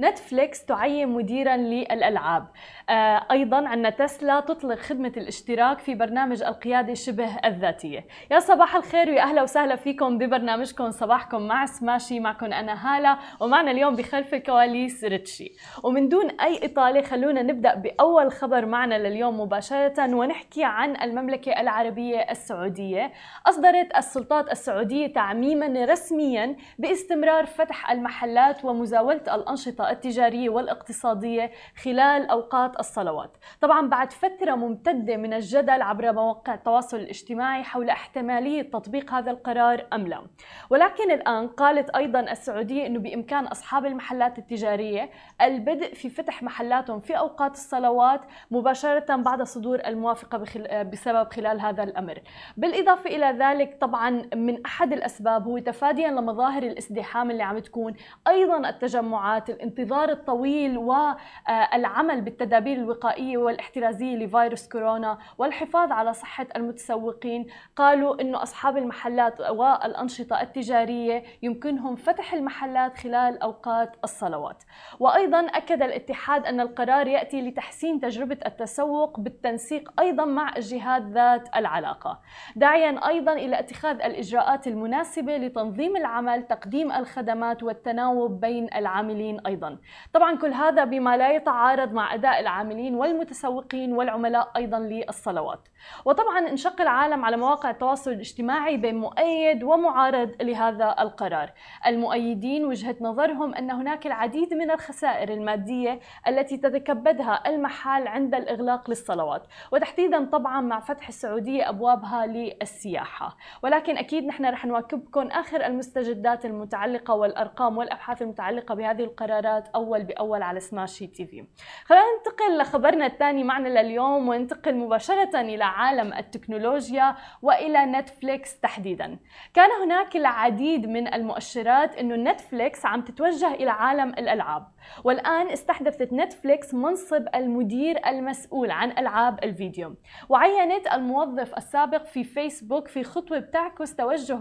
نتفليكس تعين مديرا للألعاب. آه، أيضا عندنا تسلا تطلق خدمة الاشتراك في برنامج القيادة شبه الذاتية. يا صباح الخير ويا أهلا وسهلا فيكم ببرنامجكم. صباحكم مع سماشي معكم أنا هالة ومعنا اليوم بخلف الكواليس ريتشي. ومن دون أي إطالة خلونا نبدأ بأول خبر معنا لليوم مباشرة ونحكي عن المملكة العربية السعودية. أصدرت السلطات السعودية تعميما رسميا باستمرار فتح المحلات ومزاولة الأنشطة التجارية والاقتصادية خلال أوقات الصلوات. طبعا بعد فترة ممتدة من الجدل عبر مواقع التواصل الاجتماعي حول احتمالية تطبيق هذا القرار أم لا. ولكن الآن قالت أيضا السعودية أنه بإمكان أصحاب المحلات التجارية البدء في فتح محلاتهم في أوقات الصلوات مباشرة بعد صدور الموافقة بسبب خلال هذا الأمر. بالإضافة إلى ذلك طبعا من أحد الأسباب هو تفاديا لمظاهر الازدحام اللي عم تكون أيضا التجمعات الانتظار الطويل والعمل بالتدابير الوقائية والاحترازية لفيروس كورونا والحفاظ على صحة المتسوقين. قالوا أنه أصحاب المحلات والأنشطة التجارية يمكنهم فتح المحلات خلال أوقات الصلوات. وأيضا أكد الاتحاد أن القرار يأتي لتحسين تجربة التسوق بالتنسيق أيضا مع الجهات ذات العلاقة. داعيا أيضا إلى اتخاذ الإجراءات المناسبة لتنظيم العمل تقديم الخدمات والتناوب بين العاملين أيضا. أيضا. طبعا كل هذا بما لا يتعارض مع أداء العاملين والمتسوقين والعملاء أيضا للصلوات. وطبعا انشق العالم على مواقع التواصل الاجتماعي بين مؤيد ومعارض لهذا القرار. المؤيدين وجهة نظرهم أن هناك العديد من الخسائر المادية التي تتكبدها المحال عند الإغلاق للصلوات وتحديدا طبعا مع فتح السعودية أبوابها للسياحة. ولكن أكيد نحن رح نواكبكم آخر المستجدات المتعلقة والأرقام والأبحاث المتعلقة بهذه القرارات الحلقات أول بأول على سماشي تي في خلينا ننتقل لخبرنا الثاني معنا لليوم وننتقل مباشرة إلى عالم التكنولوجيا وإلى نتفليكس تحديدا. كان هناك العديد من المؤشرات إنه نتفليكس عم تتوجه إلى عالم الألعاب. والآن استحدثت نتفليكس منصب المدير المسؤول عن ألعاب الفيديو. وعينت الموظف السابق في فيسبوك في خطوة بتعكس توجه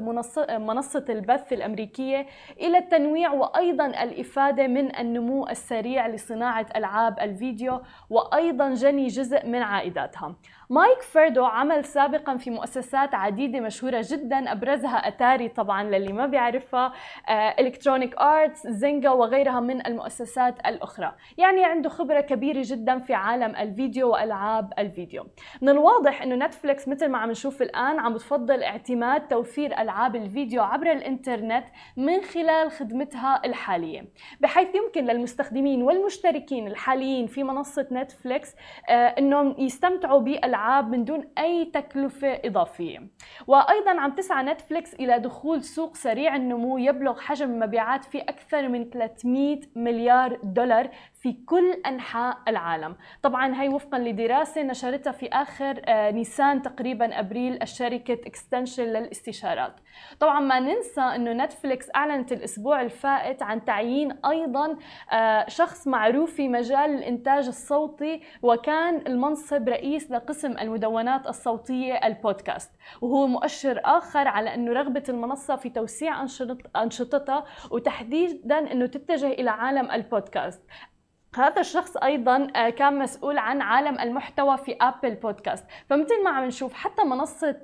منصة البث الأمريكية إلى التنويع وأيضا الإفادة من النمو السريع لصناعة ألعاب الفيديو وأيضا جني جزء من عائداتها. مايك فيردو عمل سابقا في مؤسسات عديدة مشهورة جدا أبرزها أتاري طبعا للي ما بيعرفها Electronic Arts Zynga وغيرها من المؤسسات الأخرى. يعني عنده خبرة كبيرة جدا في عالم الفيديو وألعاب الفيديو. من الواضح أنه نتفليكس مثل ما عم نشوف الآن عم تفضل اعتماد توفير ألعاب الفيديو عبر الإنترنت من خلال خدمتها الحالية. بحيث يمكن للمستخدمين والمشتركين الحاليين في منصة نتفليكس آه، أنهم يستمتعوا بالألعاب الألعاب من دون أي تكلفة إضافية. وأيضا عم تسعى نتفليكس إلى دخول سوق سريع النمو يبلغ حجم المبيعات فيه أكثر من 300 مليار دولار في كل أنحاء العالم. طبعا هي وفقا لدراسة نشرتها في آخر آه، نيسان تقريبا أبريل الشركة Accenture للاستشارات. طبعا ما ننسى إنه نتفليكس أعلنت الأسبوع الفائت عن تعيين أيضا آه، شخص معروف في مجال الإنتاج الصوتي وكان المنصب رئيس لقسم المدونات الصوتية البودكاست. وهو مؤشر آخر على إنه رغبة المنصة في توسيع أنشطتها وتحديدا إنه تتجه إلى عالم البودكاست. هذا الشخص أيضا آه، كان مسؤول عن عالم المحتوى في Apple Podcast فمثل ما عم نشوف حتى منصة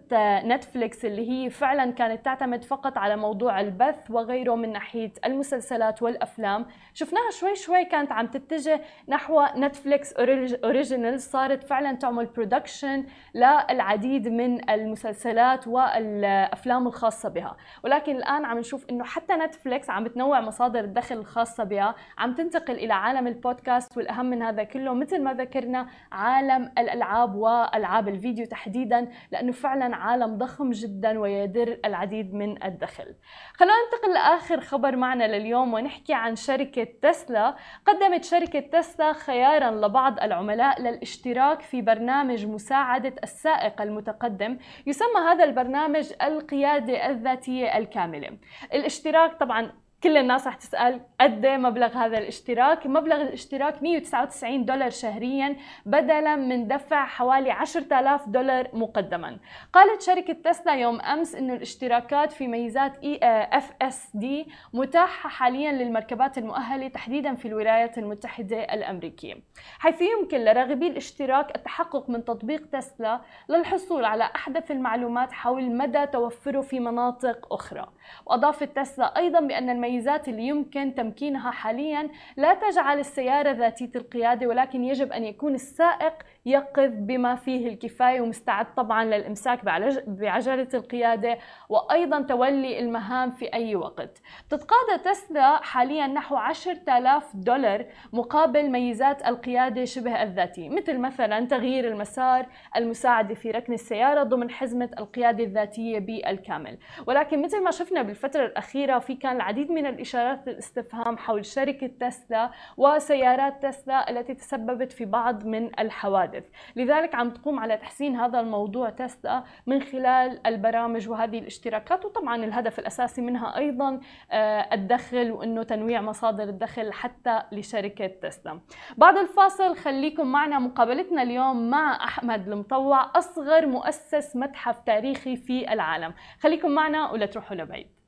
نتفليكس آه، اللي هي فعلا كانت تعتمد فقط على موضوع البث وغيره من ناحية المسلسلات والأفلام شفناها شوي شوي كانت عم تتجه نحو نتفليكس original صارت فعلا تعمل production للعديد من المسلسلات والأفلام الخاصة بها. ولكن الآن عم نشوف إنه حتى نتفليكس عم بتنوع مصادر الدخل الخاصة بها عم تنتقل إلى عالم البودكاست البودكاست والأهم من هذا كله مثل ما ذكرنا عالم الألعاب والعاب الفيديو تحديدا لأنه فعلا عالم ضخم جدا ويدر العديد من الدخل. خلونا ننتقل لآخر خبر معنا لليوم ونحكي عن شركة تسلا، قدمت شركة تسلا خيارا لبعض العملاء للاشتراك في برنامج مساعدة السائق المتقدم، يسمى هذا البرنامج القيادة الذاتية الكاملة. الاشتراك طبعا كل الناس رح تسأل قد إيه مبلغ هذا الاشتراك؟ مبلغ الاشتراك 199 دولار شهريا بدلا من دفع حوالي 10000 دولار مقدما. قالت شركة تسلا يوم أمس أنه الاشتراكات في ميزات إف إس دي متاحة حاليا للمركبات المؤهلة تحديدا في الولايات المتحدة الأمريكية. حيث يمكن لراغبي الاشتراك التحقق من تطبيق تسلا للحصول على أحدث المعلومات حول مدى توفره في مناطق أخرى. وأضافت تسلا أيضا بأن الميزات اللي يمكن تمكينها حاليا. لا تجعل السيارة ذاتية القيادة ولكن يجب أن يكون السائق يقظ بما فيه الكفاية ومستعد طبعا للإمساك بعجلة القيادة وأيضا تولي المهام في أي وقت. تتقاضى تسلا حاليا نحو 10000 دولار مقابل ميزات القيادة شبه الذاتية. مثل مثلا تغيير المسار المساعدة في ركن السيارة ضمن حزمة القيادة الذاتية بالكامل. ولكن مثل ما شفنا بالفترة الأخيرة في كان العديد من الإشارات الاستفهام حول شركة تسلا وسيارات تسلا التي تسببت في بعض من الحوادث. لذلك عم تقوم على تحسين هذا الموضوع تسلا من خلال البرامج وهذه الاشتراكات وطبعا الهدف الأساسي منها أيضا آه، الدخل وأنه تنويع مصادر الدخل حتى لشركة تسلا. بعد الفاصل خليكم معنا. مقابلتنا اليوم مع أحمد المطوع أصغر مؤسس متحف تاريخي في العالم. خليكم معنا ولا تروحوا لبعيد.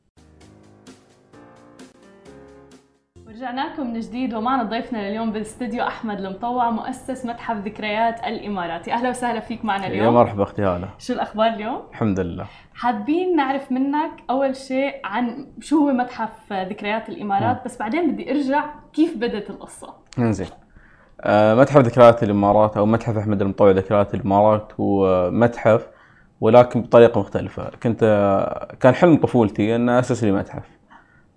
رجعنا لكم من جديد ومعنا ضيفنا لليوم بالاستديو أحمد المطوع مؤسس متحف ذكريات الاماراتي أهلا وسهلا فيك معنا اليوم. يا مرحبا أختي هالة. شو الأخبار اليوم؟ الحمد لله. حابين نعرف منك أول شيء عن شو هو متحف ذكريات الإمارات م. بس بعدين بدي أرجع كيف بدت القصة؟ إنزين. آه متحف ذكريات الإمارات أو متحف أحمد المطوع ذكريات الإمارات هو متحف ولكن بطريقة مختلفة. كنت كان حلم طفولتي أن أسس لي متحف.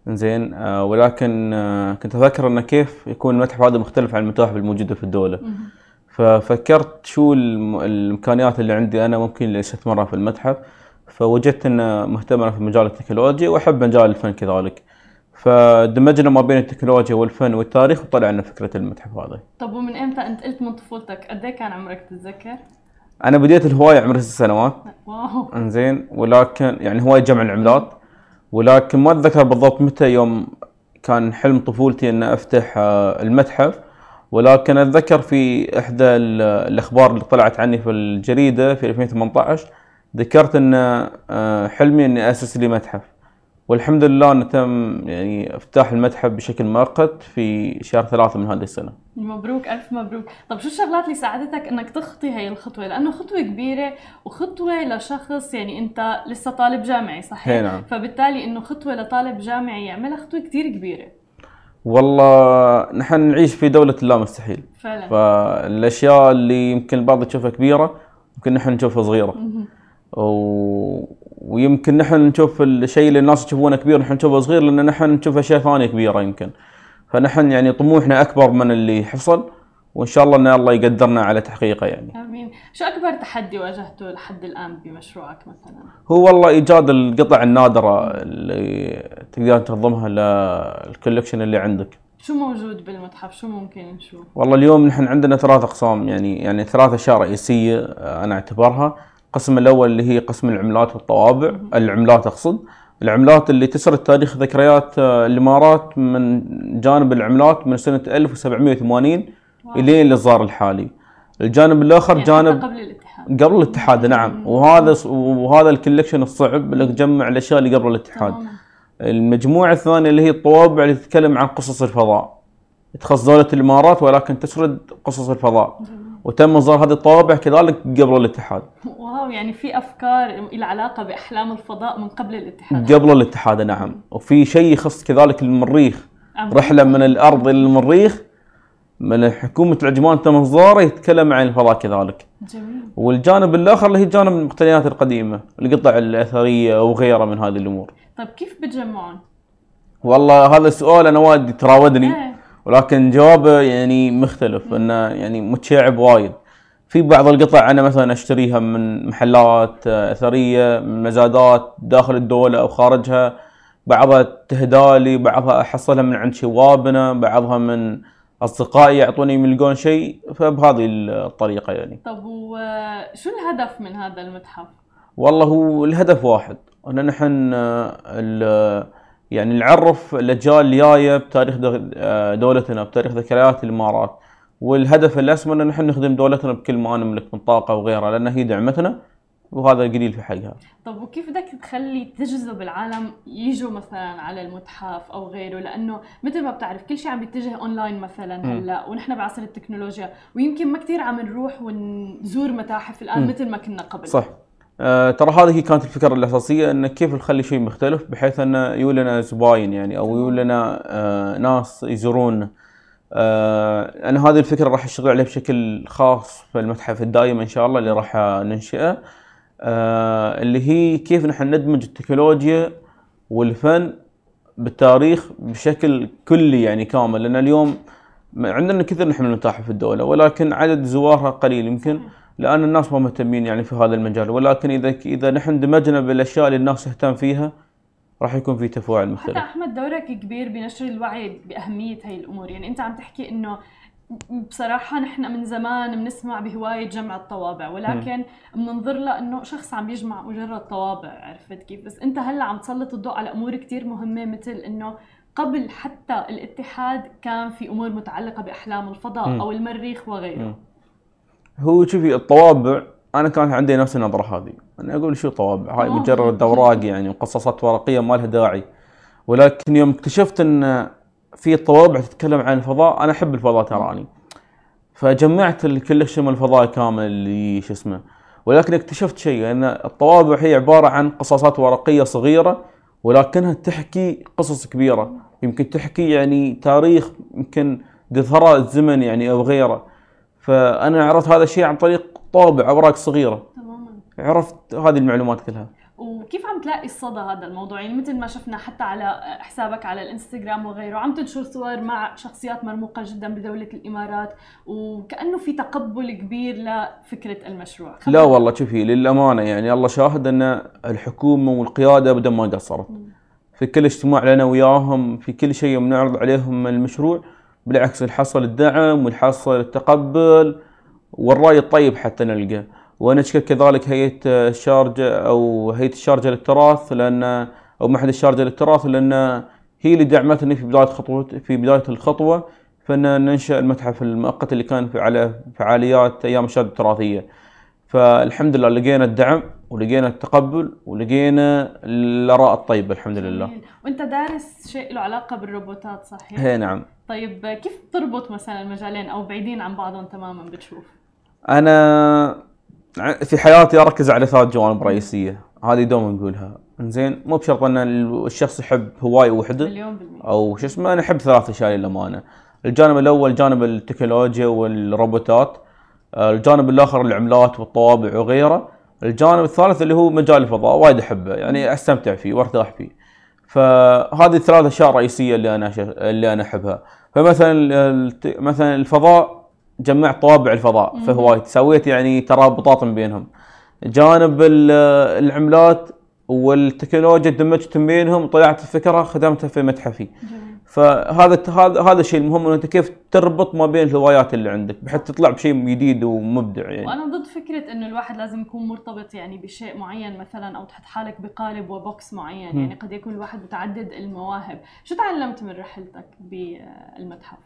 زين آه ولكن آه كنت أفكر انه كيف يكون المتحف هذا مختلف عن المتاحف الموجودة في الدولة. ففكرت شو الإمكانيات اللي عندي أنا ممكن اللي استثمرها في المتحف. فوجدت انه مهتم في مجال التكنولوجيا وأحب مجال الفن كذلك. فدمجنا ما بين التكنولوجيا والفن والتاريخ وطلع لنا فكرة المتحف هذا. طب ومن إمتى أنت قلت من طفولتك؟ قد إيه كان عمرك تتذكر؟ أنا بديت الهواية عمري ست سنوات. واو. إنزين ولكن يعني هواية جمع العملات. ولكن ما أتذكر بالضبط متى يوم كان حلم طفولتي أن أفتح آه، المتحف. ولكن أتذكر في إحدى الأخبار اللي طلعت عني في الجريدة في 2018 ذكرت أن آه، حلمي أني أسس لي متحف. والحمد لله أنه تم يعني افتتاح المتحف بشكل مؤقت في شهر ثلاثة من هذه السنة. مبروك ألف مبروك، طب شو الشغلات اللي ساعدتك إنك تخطي هي الخطوة؟ لأنه خطوة كبيرة وخطوة لشخص يعني أنت لسه طالب جامعي صحيح؟ نعم. فبالتالي إنه خطوة لطالب جامعي يعملها خطوة كثير كبيرة. والله نحن نعيش في دولة لا مستحيل. فعلا. فالأشياء اللي يمكن البعض يشوفها كبيرة ممكن نحن نشوفها صغيرة. و... ويمكن نحن نشوف الشيء اللي الناس يشوفونه كبير نحن نشوفه صغير لأن نحن نشوف أشياء ثانية كبيرة يمكن فنحن يعني طموحنا أكبر من اللي حصل وإن شاء الله إن الله يقدرنا على تحقيقه يعني. آمين. شو أكبر تحدي واجهته لحد الآن بمشروعك مثلا؟ هو والله إيجاد القطع النادرة اللي تقدر تنظمها للكولكشن اللي عندك. شو موجود بالمتحف؟ شو ممكن نشوف؟ والله اليوم نحن عندنا ثلاث أقسام يعني يعني ثلاث أشياء رئيسية أنا أعتبرها. القسم الأول اللي هي قسم العملات والطوابع العملات أقصد. العملات اللي تسرد تاريخ ذكريات آه، الإمارات من جانب العملات من سنة 1780 إلين الاصدار الحالي. الجانب الآخر يعني جانب قبل الاتحاد. قبل الاتحاد نعم. وهذا وهذا الكوليكشن الصعب إنك تجمع الأشياء اللي قبل الاتحاد. المجموعة الثانية اللي هي الطوابع اللي تتكلم عن قصص الفضاء. تخص دولة الإمارات ولكن تسرد قصص الفضاء. وتم اصدار هذه الطوابع كذلك قبل الاتحاد. واو يعني في أفكار لها علاقة بأحلام الفضاء من قبل الاتحاد؟ قبل الاتحاد نعم. وفي شيء يخص كذلك المريخ. رحلة من الأرض إلى المريخ من حكومة العجمان تم اصداره يتكلم عن الفضاء كذلك. جميل. والجانب الآخر اللي هي جانب المقتنيات القديمة القطع الأثرية وغيرها من هذه الأمور. طيب كيف بتجمعون والله هذا السؤال أنا وايد تراودني إيه. ولكن جوابه يعني مختلف إنه يعني متشعب وايد. في بعض القطع أنا مثلا أشتريها من محلات أثرية من مزادات داخل الدولة أو خارجها. بعضها تهدالي بعضها أحصلها من عند شوابنا بعضها من أصدقائي يعطوني يملقون شيء. فبهذه الطريقة يعني. طب وشو الهدف من هذا المتحف؟ والله هو الهدف واحد. ان نحن يعني نعرف الأجيال الجاية بتاريخ آه، دولتنا بتاريخ ذكريات الامارات والهدف الاسمى إن نحن نخدم دولتنا بكل ما نملك من طاقة وغيرها لأن هي دعمتنا وهذا قليل في حقها. طب وكيف بدك تخلي تجذب العالم يجوا مثلا على المتحف أو غيره لأنه مثل ما بتعرف كل شيء عم بيتجه أونلاين مثلا. هلأ ونحن بعصر التكنولوجيا ويمكن ما كثير عم نروح ونزور متاحف الآن مم. مثل ما كنا قبل صح آه ترى هذه كانت الفكرة الأساسية إن كيف نخلي شيء مختلف بحيث انه يقول لنا زباين يعني أو يقول لنا آه ناس يزورون أنا هذه الفكرة راح أشتغل عليها بشكل خاص في المتحف الدائم إن شاء الله اللي راح ننشئه. آه اللي هي كيف نحن ندمج التكنولوجيا والفن بالتاريخ بشكل كلي يعني كامل. لأن اليوم عندنا كثير نحن من المتاحف الدولة ولكن عدد زوارها قليل يمكن لأن الناس ما مهتمين يعني في هذا المجال. ولكن إذا إذا نحن دمجنا بالأشياء اللي الناس تهتم فيها راح يكون في تفاعل حتى مختلف. أحمد دورك كبير بنشر الوعي بأهمية هي الأمور. يعني أنت عم تحكي إنه بصراحة نحن من زمان بنسمع بهواية جمع الطوابع ولكن بننظر لها إنه شخص عم يجمع مجرد طوابع عرفت كيف؟ بس أنت هلأ عم تسلط الضوء على أمور كتير مهمة مثل إنه قبل حتى الاتحاد كان في أمور متعلقة بأحلام الفضاء مم. أو المريخ وغيره. هو شوفي الطوابع أنا كان عندي نفس النظرة هذه. أنا أقول شو طوابع هاي آه. مجرد اوراق يعني وقصصات ورقية ما لها داعي. ولكن يوم اكتشفت إن في طوابع تتكلم عن الفضاء أنا أحب الفضاء تراني. فجمعت الكوليكشن من الفضاء كامل اللي شو اسمه. ولكن اكتشفت شيء إن الطوابع هي عبارة عن قصصات ورقية صغيرة ولكنها تحكي قصص كبيرة. يمكن تحكي يعني تاريخ يمكن بثراء الزمن يعني أو غيره. فأنا عرفت هذا الشيء عن طريق طابع أوراق صغيرة. تماما. عرفت هذه المعلومات كلها. وكيف عم تلاقي الصدى هذا الموضوع؟ يعني مثل ما شفنا حتى على حسابك على الإنستغرام وغيره عم تنشر صور مع شخصيات مرموقة جدا بدولة الإمارات وكأنه في تقبل كبير لفكرة المشروع. لا. والله شوفي للأمانة يعني الله شاهد أن الحكومة والقيادة ابدا ما قصرت. في كل اجتماع لنا وياهم في كل شيء يوم نعرض عليهم المشروع بالعكس الحصل الدعم والحصل التقبل والرأي الطيب حتى نلقى ونشكر كذلك هيئة الشارجه أو هيئة الشارجه للتراث لأن أو معهد الشارجه للتراث لأن هي اللي دعمتني في بداية خطوه في بداية الخطوة فإن ننشأ المتحف المؤقت اللي كان في على فعاليات أيام الشهاده التراثية فالحمد لله لقينا الدعم ولقينا التقبل ولقينا الآراء الطيبة الحمد لله. وأنت دارس شيء له علاقة بالروبوتات صحيح؟ هي نعم طيب كيف تربط مثلا المجالين أو بعيدين عن بعضهم تماما بتشوف؟ أنا في حياتي أركز على ثلاث جوانب رئيسية. هذه دوما نقولها. زين مو بشرط أن الشخص يحب هوايه مليون بالمية. أو شو اسمه أنا أحب ثلاث أشياء للأمانة. الجانب الأول جانب التكنولوجيا والروبوتات. آه، الجانب الآخر العملات والطوابع وغيره. الجانب الثالث اللي هو مجال الفضاء وايد أحبه. يعني أستمتع فيه وأرتاح فيه. فهذه الثلاث أشياء رئيسيه اللي أنا شف... اللي أنا أحبها. فمثلا. مثلا الفضاء جمعت طوابع الفضاء في هوايتي سويت يعني ترابطات بينهم. جانب ال- العملات والتكنولوجيا دمجتهم بينهم وطلعت الفكرة خدمتها في متحفي فهذا هذا هذا الشيء المهم إنه أنت كيف تربط ما بين الهوايات اللي عندك بحيث تطلع بشيء جديد ومبدع يعني. وأنا ضد فكرة إنه الواحد لازم يكون مرتبط يعني بشيء معين مثلا أو تحط حالك بقالب وبوكس معين. مم. يعني قد يكون الواحد متعدد المواهب. شو تعلمت من رحلتك بالمتحف؟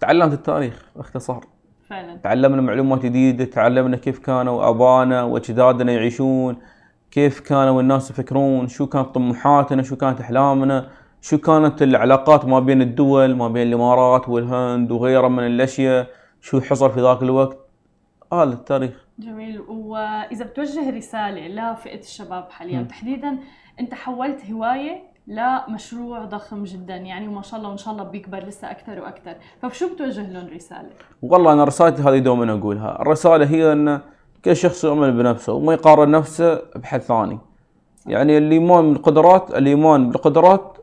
تعلمت التاريخ باختصار فعلا. تعلمنا معلومات جديدة تعلمنا كيف كانوا أبانا وأجدادنا يعيشون كيف كانوا الناس يفكرون شو كانت طموحاتنا شو كانت أحلامنا شو كانت العلاقات ما بين الدول ما بين الإمارات والهند وغيرها من الأشياء شو حصل في ذاك الوقت. هذا التاريخ. جميل. وإذا بتوجه رسالة لفئة الشباب حاليا مم. تحديدا أنت حولت هواية لمشروع ضخم جدا. يعني وما شاء الله وان شاء الله بيكبر لسه أكثر وأكثر. فبشو بتوجه لهم رسالة؟ والله أنا رسالتي هذه دوما أقولها. الرسالة هي إن كل شخص يؤمن بنفسه وما يقارن نفسه بحد ثاني. يعني الايمان بالقدرات الايمان بالقدرات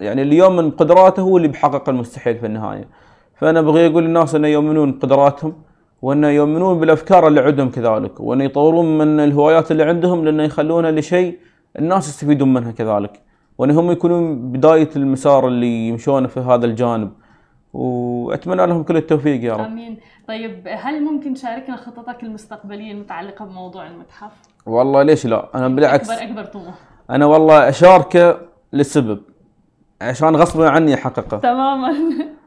يعني اللي يؤمن بقدراته هو اللي بيحقق المستحيل في النهاية. فأنا أبغى أقول للناس إنه يؤمنون بقدراتهم وان يؤمنون بالأفكار اللي عندهم كذلك وان يطورون من الهوايات اللي عندهم لأنه يخلونها لشيء الناس يستفيدون منها كذلك. وإن هم يكونون بداية المسار اللي يمشونه في هذا الجانب. وأتمنى لهم كل التوفيق يا رب. آمين. طيب هل ممكن تشاركنا خططك المستقبلية المتعلقة بموضوع المتحف؟ والله ليش لا؟ أنا بالعكس. اكبر أكبر طموح. أنا والله أشاركه لسبب عشان غصبا عني أحققه. تماما.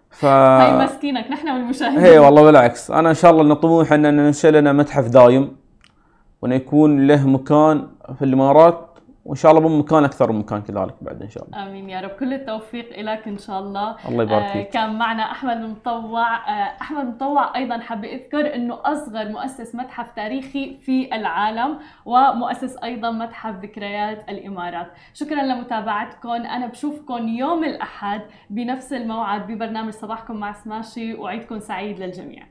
ف هاي مسكينك نحن والمشاهدين. هي والله بالعكس. أنا إن شاء الله إن طموح إن ننشئ لنا متحف دايم وانه يكون له مكان في الإمارات وإن شاء الله بمكان أكثر من مكان كذلك بعد إن شاء الله. آمين يا رب. كل التوفيق لك إن شاء الله. الله يبارك آه فيك. كان معنا أحمد المطوع آه أحمد المطوع أيضا حاب اذكر إنه أصغر مؤسس متحف تاريخي في العالم ومؤسس أيضا متحف ذكريات الإمارات. شكرا لمتابعتكم. أنا بشوفكم يوم الأحد بنفس الموعد ببرنامج صباحكم مع سماشي وعيدكم سعيد للجميع.